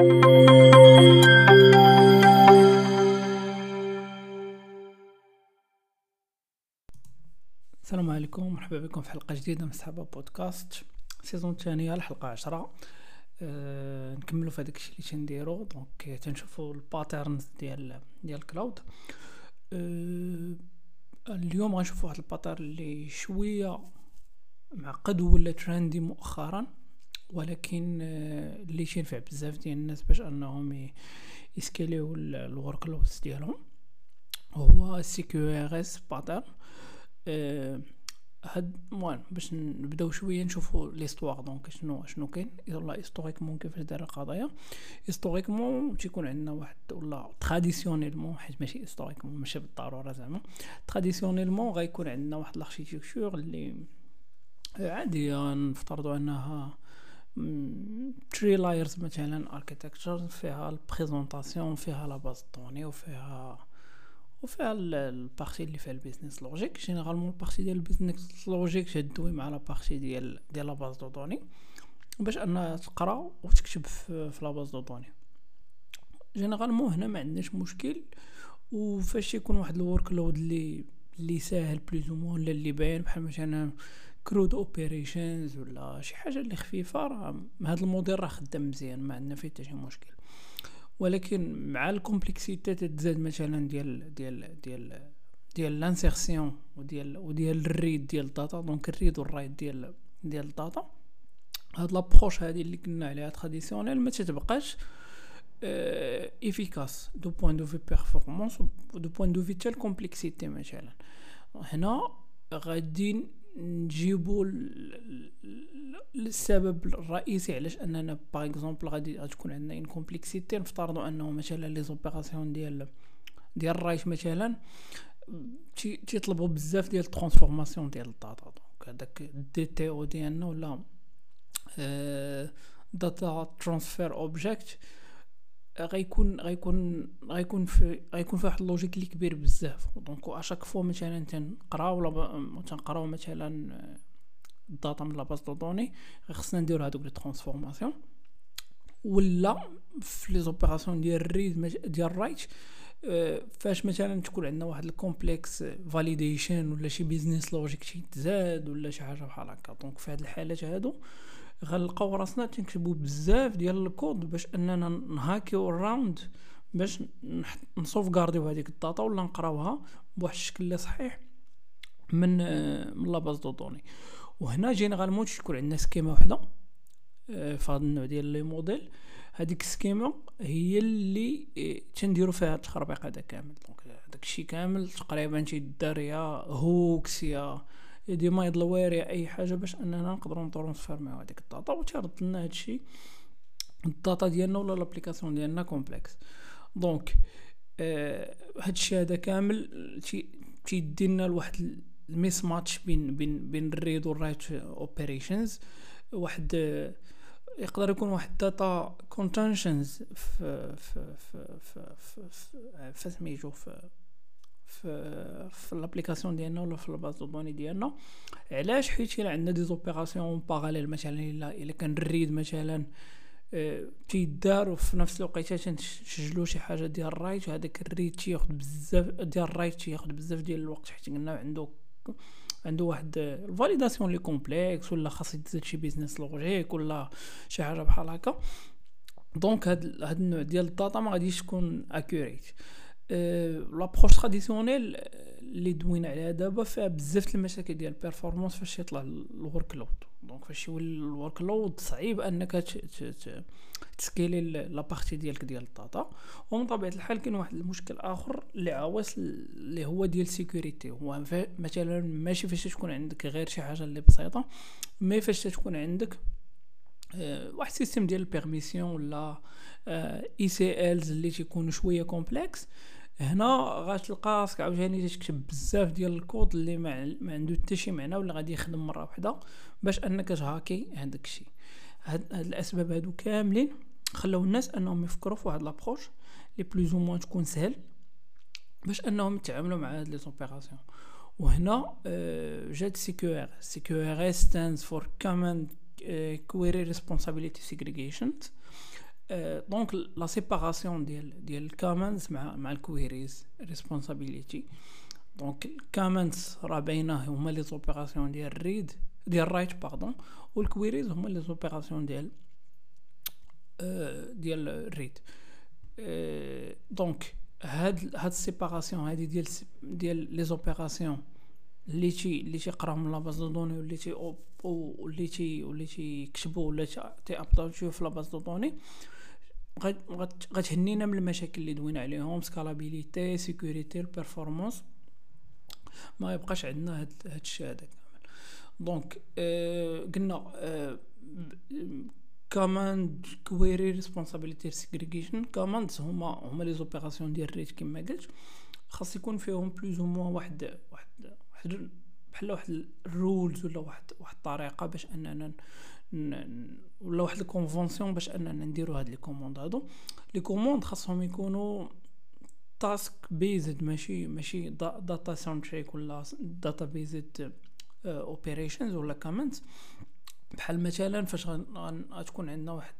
السلام عليكم مرحبا بكم في حلقة جديدة من سحابة بودكاست. saison الثانية الحلقة عشرة. أه نكملوا في هذاك الشيء اللي تنديرو. donc تنشوفوا ال patterns ديال ديال cloud أه اليوم غنشوفوا واحد ال pattern اللي شوية معقد ولا trendy مؤخرا. ولكن أه اللي تينفع بزاف ديال الناس باش انهم يسكيليو ال workloads ديالهم هو CQRS pattern أه هاد المهم باش نبداو شوية نشوفوا l'histoire donc شنو شنو كاين. يلا historiquement كيفاش دار القضايا. historiquement تيكون عندنا واحد ولا traditionnellement حيت ماشي historiquement ماشي بالضرورة زعما. traditionnellement غيكون عندنا واحد l'architecture اللي عادية نفترضوا أنها three layers مثلا architecture فيها ال présentation فيها la base de données وفيها وفيها ال partie اللي فيها ال business logic généralement ال partie ديال ال business logic تدوي مع la partie ديال ديال la base de données باش انها تقرأ وتكتب في, la base de données généralement هنا ما عندناش مشكل. وفاش يكون واحد ال workload اللي اللي ساهل plus ou ولا اللي باين. بحال مثلا CRUD operations ولا شي حاجة اللي خفيفة راه هذا الموديل راه خدام مزيان ما عندنا فيه حتى شي مشكل. ولكن مع ال complexité تتزاد مثلا ديال ديال ديال ديال l'insertion وديال وديال الريد ديال الداتا دونك الريد والرايت ديال ديال الداتا هاد l'approche هادي اللي قلنا عليها traditionnelle ما تتبقاش efficace du point de vue performance du point de vue تا ال complexité مثلا. هنا غادي نجيبو السبب الرئيسي علاش أننا par exemple غادي تكون عندنا une complexité نفترضوا أنه مثلا les opérations ديال ديال ال write مثلا تيطلبوا بزاف ديال ال transformations ديال ال data donc هذاك DTO ديالنا ولا data transfer object غيكون غيكون غيكون في غيكون في واحد ال logic اللي كبير بزاف. donc à chaque fois مثلا تنقراو ولا تنقراو مثلا ال data من la base de données خصنا نديرو هادوك les transformations. ولا في les opérations ديال ال read ديال ال write فاش مثلا تكون عندنا واحد ال complex validation ولا شي business logic تزاد ولا شي حاجة بحال هكا. donc في هاد الحالات هادو غنلقاو راسنا تنكتبو بزاف ديال الكود باش أننا نهاكيو around باش نصوفغارديو هذيك ال data ولا نقراوها بواحد الشكل اللي صحيح من من لاباز دو دوني. وهنا généralement تكون عندنا schema وحده آه، في هذا النوع ديال les modèles. هذيك ال schema هي اللي آه، تنديرو فيها التخربيق هذا كامل. donc داك الشيء كامل تقريبا تيدار يا hooks يا des middleware يا اي حاجة باش اننا نقدروا نترونسفيرميو هذيك ال data وتيرد لنا هادشي ال data ديالنا ولا l'application ديالنا complexe donc آه هادشي هذا كامل تيدي لنا لواحد ال mismatch بين بين بين ال read وال write operations واحد يقدر يكون واحد data contentions في في في في في في سميتو في في في l'application ديالنا ولا في ال base de données ديالنا علاش؟ حيت الا عندنا des opérations parallèles مثلا الا إلا كان ال read مثلا تيدار وفي نفس الوقت تنسجلو شي حاجة ديال ال write وهذاك ال read تياخد بزاف ديال ال write تياخد بزاف ديال الوقت حيت قلنا عنده عنده واحد ال validation لي complexe ولا خاص يتزاد شي business logic ولا شي حاجة بحال هكا. donc هاد هاد النوع ديال ال data ما غاديش تكون accurate l'approche traditionnelle اللي دوينا عليها دابا فيها بزاف المشاكل ديال ال performance فاش يطلع ال workload donc فاش يولي ال workload صعيب انك تسكيلي la partie ديالك ديال ال data ومن طبيعه الحال كاين واحد المشكل اخر اللي عاوتاني اللي هو ديال ال sécurité هو مثلا ماشي فاش تكون عندك غير شي حاجة اللي بسيطه mais فاش تكون عندك واحد système ديال ال permissions ولا ACLs اللي تيكونوا شوية complexes هنا غتلقى راسك عاوتاني تكتب بزاف ديال الكود اللي ما, ما عنده حتى شي معنى ولا غادي يخدم مرة واحدة باش أنك تهاكي هذاك الشيء هاد, هاد الأسباب هادو كاملين خلاو الناس أنهم يفكروا في واحد l'approche لي plus ou moins تكون سهل باش أنهم يتعاملوا مع هاد les opérations وهنا آه جات CQRS CQRS stands for command query responsibility segregation donc la séparation ديال ديال ال commands مع مع ال queries responsibility donc ال commands راه باينه هما les opérations ديال ال read ديال write pardon وال queries هما les opérations ديال ديال ال read donc هاد هاد ال séparation هادي ديال ديال les opérations اللي تي اللي تيقراهم من la base de données واللي تي واللي تي واللي تيكتبوا ولا تي update او في la base de données غتهنينا من المشاكل اللي دوينا عليهم scalability security ال performance ما يبقاش عندنا هاد الشيء هذا كامل donc آه قلنا آه command query responsibility segregation command هما هما les opérations ديال ال write كما قلت. خاص يكون فيهم plus ou moins واحد واحد واحد بحال واحد ال rules ولا واحد واحد الطريقة باش أننا ولا واحد ال convention باش أننا نديرو هاد les commandes هادو les commandes خاصهم يكونوا task based ماشي ماشي data centric ولا data based operations ولا command بحال مثلا فاش غتكون عندنا واحد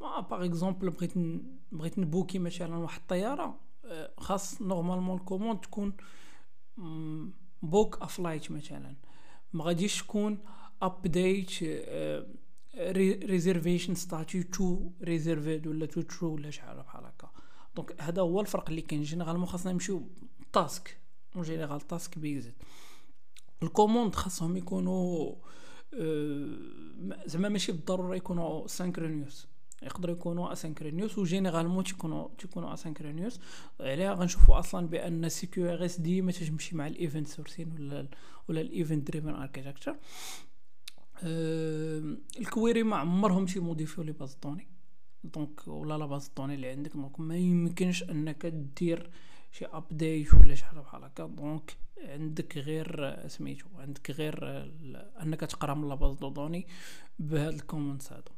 par exemple بغيت بغيت ن booki مثلا واحد الطيارة خاص normalement ال commande تكون book a flight مثلا. ما غاديش تكون update reservation status to reserved ولا to true ولا شحال بحال هكا donc هذا هو الفرق اللي كاين généralement خاصنا نمشيو task en général task based ال commandes خاصهم يكونوا زعما ماشي بالضروره يكونوا synchronous يقدروا يكونوا asynchronous و généralement تيكونوا تيكونوا asynchronous عليها غنشوفوا أصلا بان CQRS ديما تمشي مع ال event sourcing ولا ولا ال event driven architecture ال query ما عمرهم شي modifiew les bases de données donc ولا la base de données اللي عندك donc ما يمكنش أنك دير شي update ولا شي حاجة بحال هكا. donc عندك غير سميتو عندك غير أنك تقرا من la base de données بهاد ال commands هادو.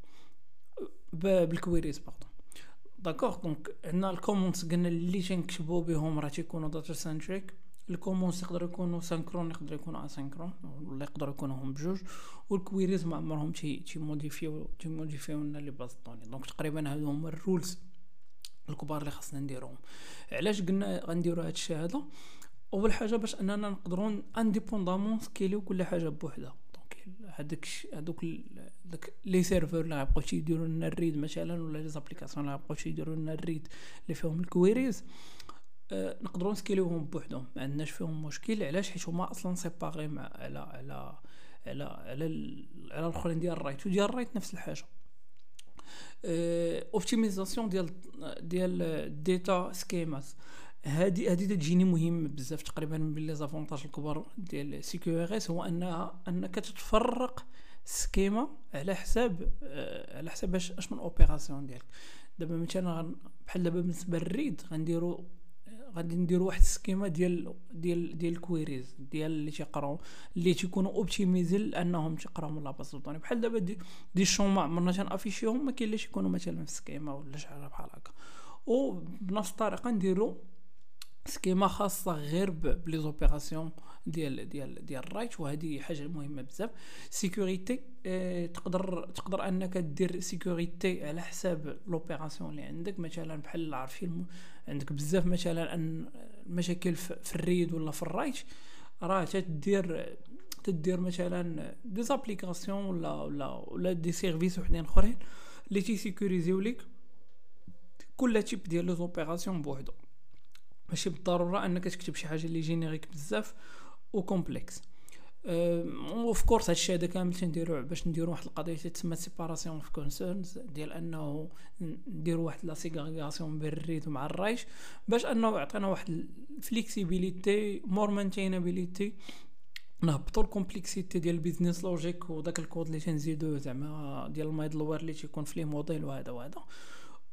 بال queries pardon d'accord donc عندنا ال commands قلنا اللي تنكتبو بهم راه تيكونوا data centric ال commands يقدروا يكونوا synchrone يقدروا يكونوا asynchrone ولا يقدروا يكونوا هم بجوج وال queries ما عمرهم تي تي modifiew تي modifiew لنا les bases de données donc تقريبا هادو هما ال rules الكبار اللي خاصنا نديروهم علاش قلنا غنديروا هاد الشيء هذا اول حاجة باش اننا نقدروا indépendamment scaliw كل حاجة بوحدها هذاك هذوك داك les serveurs اللي غيبقاو تيديروا لنا ال read مثلا ولا les applications اللي غيبقاو تيديروا لنا ال read اللي فيهم ال queries أه نقدروا ن scaliw هم بوحدهم ما عندناش فيهم مشكل علاش؟ حيت هما أصلا séparés مع على على على على على الأخرين ديال ال write وديال ال write نفس الحاجة. اوبتيميزاسيون ديال ديال ديتا سكيماز هادي هادي تجيني مهم بزاف تقريبا من لي زافونتاج الكبار ديال سي كيو آر إس هو انها أنك تتفرق سكيما على حساب آه على حساب اش من اوبيراسيون ديالك. دابا مثلا بحال دابا بالنسبة للريد غنديرو غادي نديرو واحد السكيما ديال ديال ديال الكويريز ديال اللي تيقراو اللي تيكونوا اوبتيميزي لأنهم تيقراو من لاباس دوني بحال دابا دي, دي شون ما عمرنا تنافيشيهم ما كاين اللي يكونوا مثلا في السكيما ولا شحال بحال هكا. وبنفس الطريقة نديرو سكيما خاصه غير بلي زوبيراسيون ديال ديال ديال الرايت وهذه حاجة مهمه بزاف سيكوريتي تقدر تقدر انك دير سيكوريتي على حساب لوبيراسيون اللي عندك مثلا بحال عارفين عندك بزاف مثلا ان مشاكل في الريد ولا في الرايت راه تدير تدير مثلا des applications ولا ولا ولا des services وحدين اخرين اللي تي sécurisiw ليك كل type ديال les opérations بوحدو ماشي بالضرورة أنك تكتب شي حاجة اللي générique بزاف و complexe of course هادشي هذا كامل تنديرو باش نديرو واحد القضية تسمى separation of concerns ديال أنه نديرو واحد la ségrégation بين ال read مع ال write باش أنه يعطينا واحد ال flexibility more maintainability نهبطو ال complexity ديال ال business logic وداك الكود اللي تنزيدو زعما ديال ال middleware اللي تيكون فيه موديل وهذا وهذا.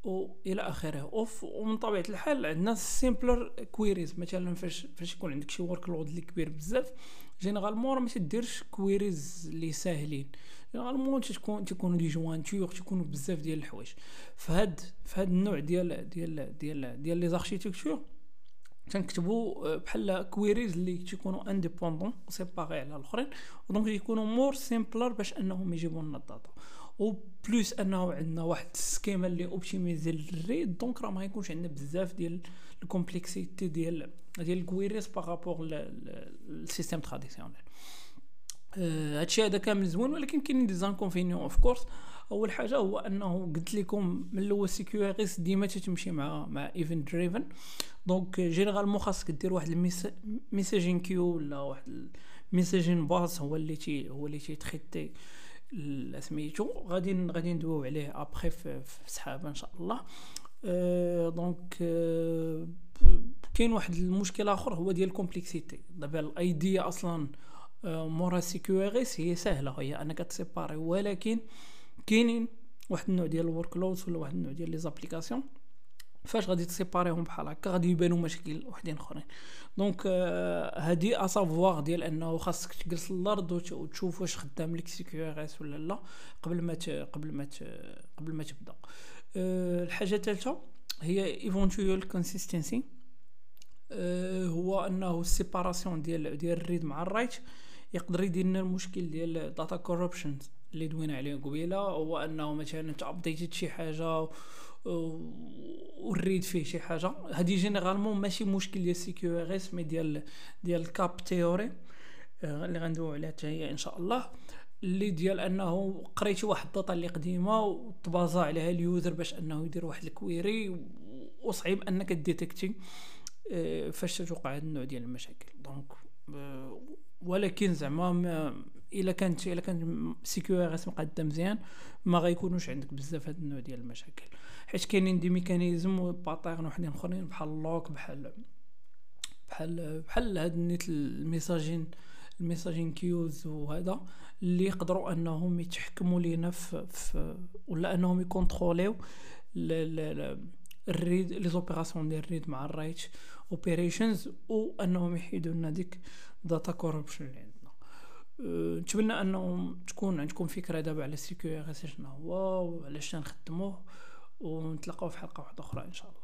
والى آخره. ومن طبيعة الحال عندنا simpler queries مثلا فاش فاش يكون عندك شي workload اللي كبير بزاف généralement ما تديرش queries اللي ساهلين. généralement تكون تكونوا des jointures تكونوا بزاف ديال الحوايج. فهاد فهاد النوع ديال ديال ديال ديال les architectures تنكتبوا بحال queries اللي تيكونوا indépendants séparés على الأخرين donc يكونوا more simpler باش أنهم يجيبوا لنا ال data. و plus انه عندنا واحد ال schéma اللي optimisé ال read donc راه ما يكونش عندنا بزاف ديال ال complexity ديال ديال ال queries par rapport لل système traditionnel هادشي هذا كامل زوين ولكن كاينين des inconvénients of course اول حاجة هو انه قلت لكم من الأول CQRS ديما تتمشي مع مع event driven donc généralement خاصك دير واحد ال messaging queue ولا واحد ال messaging bus هو اللي تي هو اللي تي traiter سميتو غادي غادي ندويو عليه ابخي في, في سحابه إن شاء الله. أه donc أه كاين واحد المشكل آخر هو ديال ال complexity دابا ال idea أصلا أه مورا CQRS هي سهلة هي أنك ت séparer ولكن كاينين واحد النوع ديال ال workloads ولا واحد النوع ديال les applications فاش غادي ت séparer هم بحال هكا؟ غادي يبانو مشاكل وحدين اخرين. donc آه هادي à savoir ديال انه خاصك تجلس الأرض وتشوف واش خدام لك CQRS ولا لا قبل ما قبل ما قبل ما تبدا. آه الحاجة الثالثه هي eventual consistency آه هو انه ال séparation ديال ديال ال read مع ال write يقدر يدير لنا المشكل ديال data corruptions اللي دوينا عليه قبيلة. هو انه مثلا ت updated شي حاجة و read فيه شي حاجة. هادي généralement ماشي مشكل ديال CQRS mais ديال ديال ال CAP theory آه، اللي غندويو عليها حتى هي إن شاء الله. اللي ديال أنه قريتي واحد ال data اللي قديمة وت baser عليها ال user باش أنه يدير واحد ال query وصعيب أنك détecter آه، فاش توقع هاد النوع ديال المشاكل. donc آه، ولكن زعما إلا كانت إلا كان CQRS مقادة مزيان ما غيكونوش عندك بزاف هاد النوع ديال المشاكل. حيت كاينين des mécanismes و pattern وحدين أخرين بحال ال lock بحال بحال بحال هاد النيت ال messaging ال messaging queues وهذا اللي يقدروا أنهم يتحكموا لينا في, في ولا أنهم ي contrôler و ال read les opérations ديال ال read مع ال write operations وانهم يحيدوا لنا ديك data corruption اللي عندنا. نتمنى انه تكون عندكم فكرة دابا على CQRS شنو هو وعلاش تنخدموه ونتلاقاو في حلقة واحدة أخرى إن شاء الله.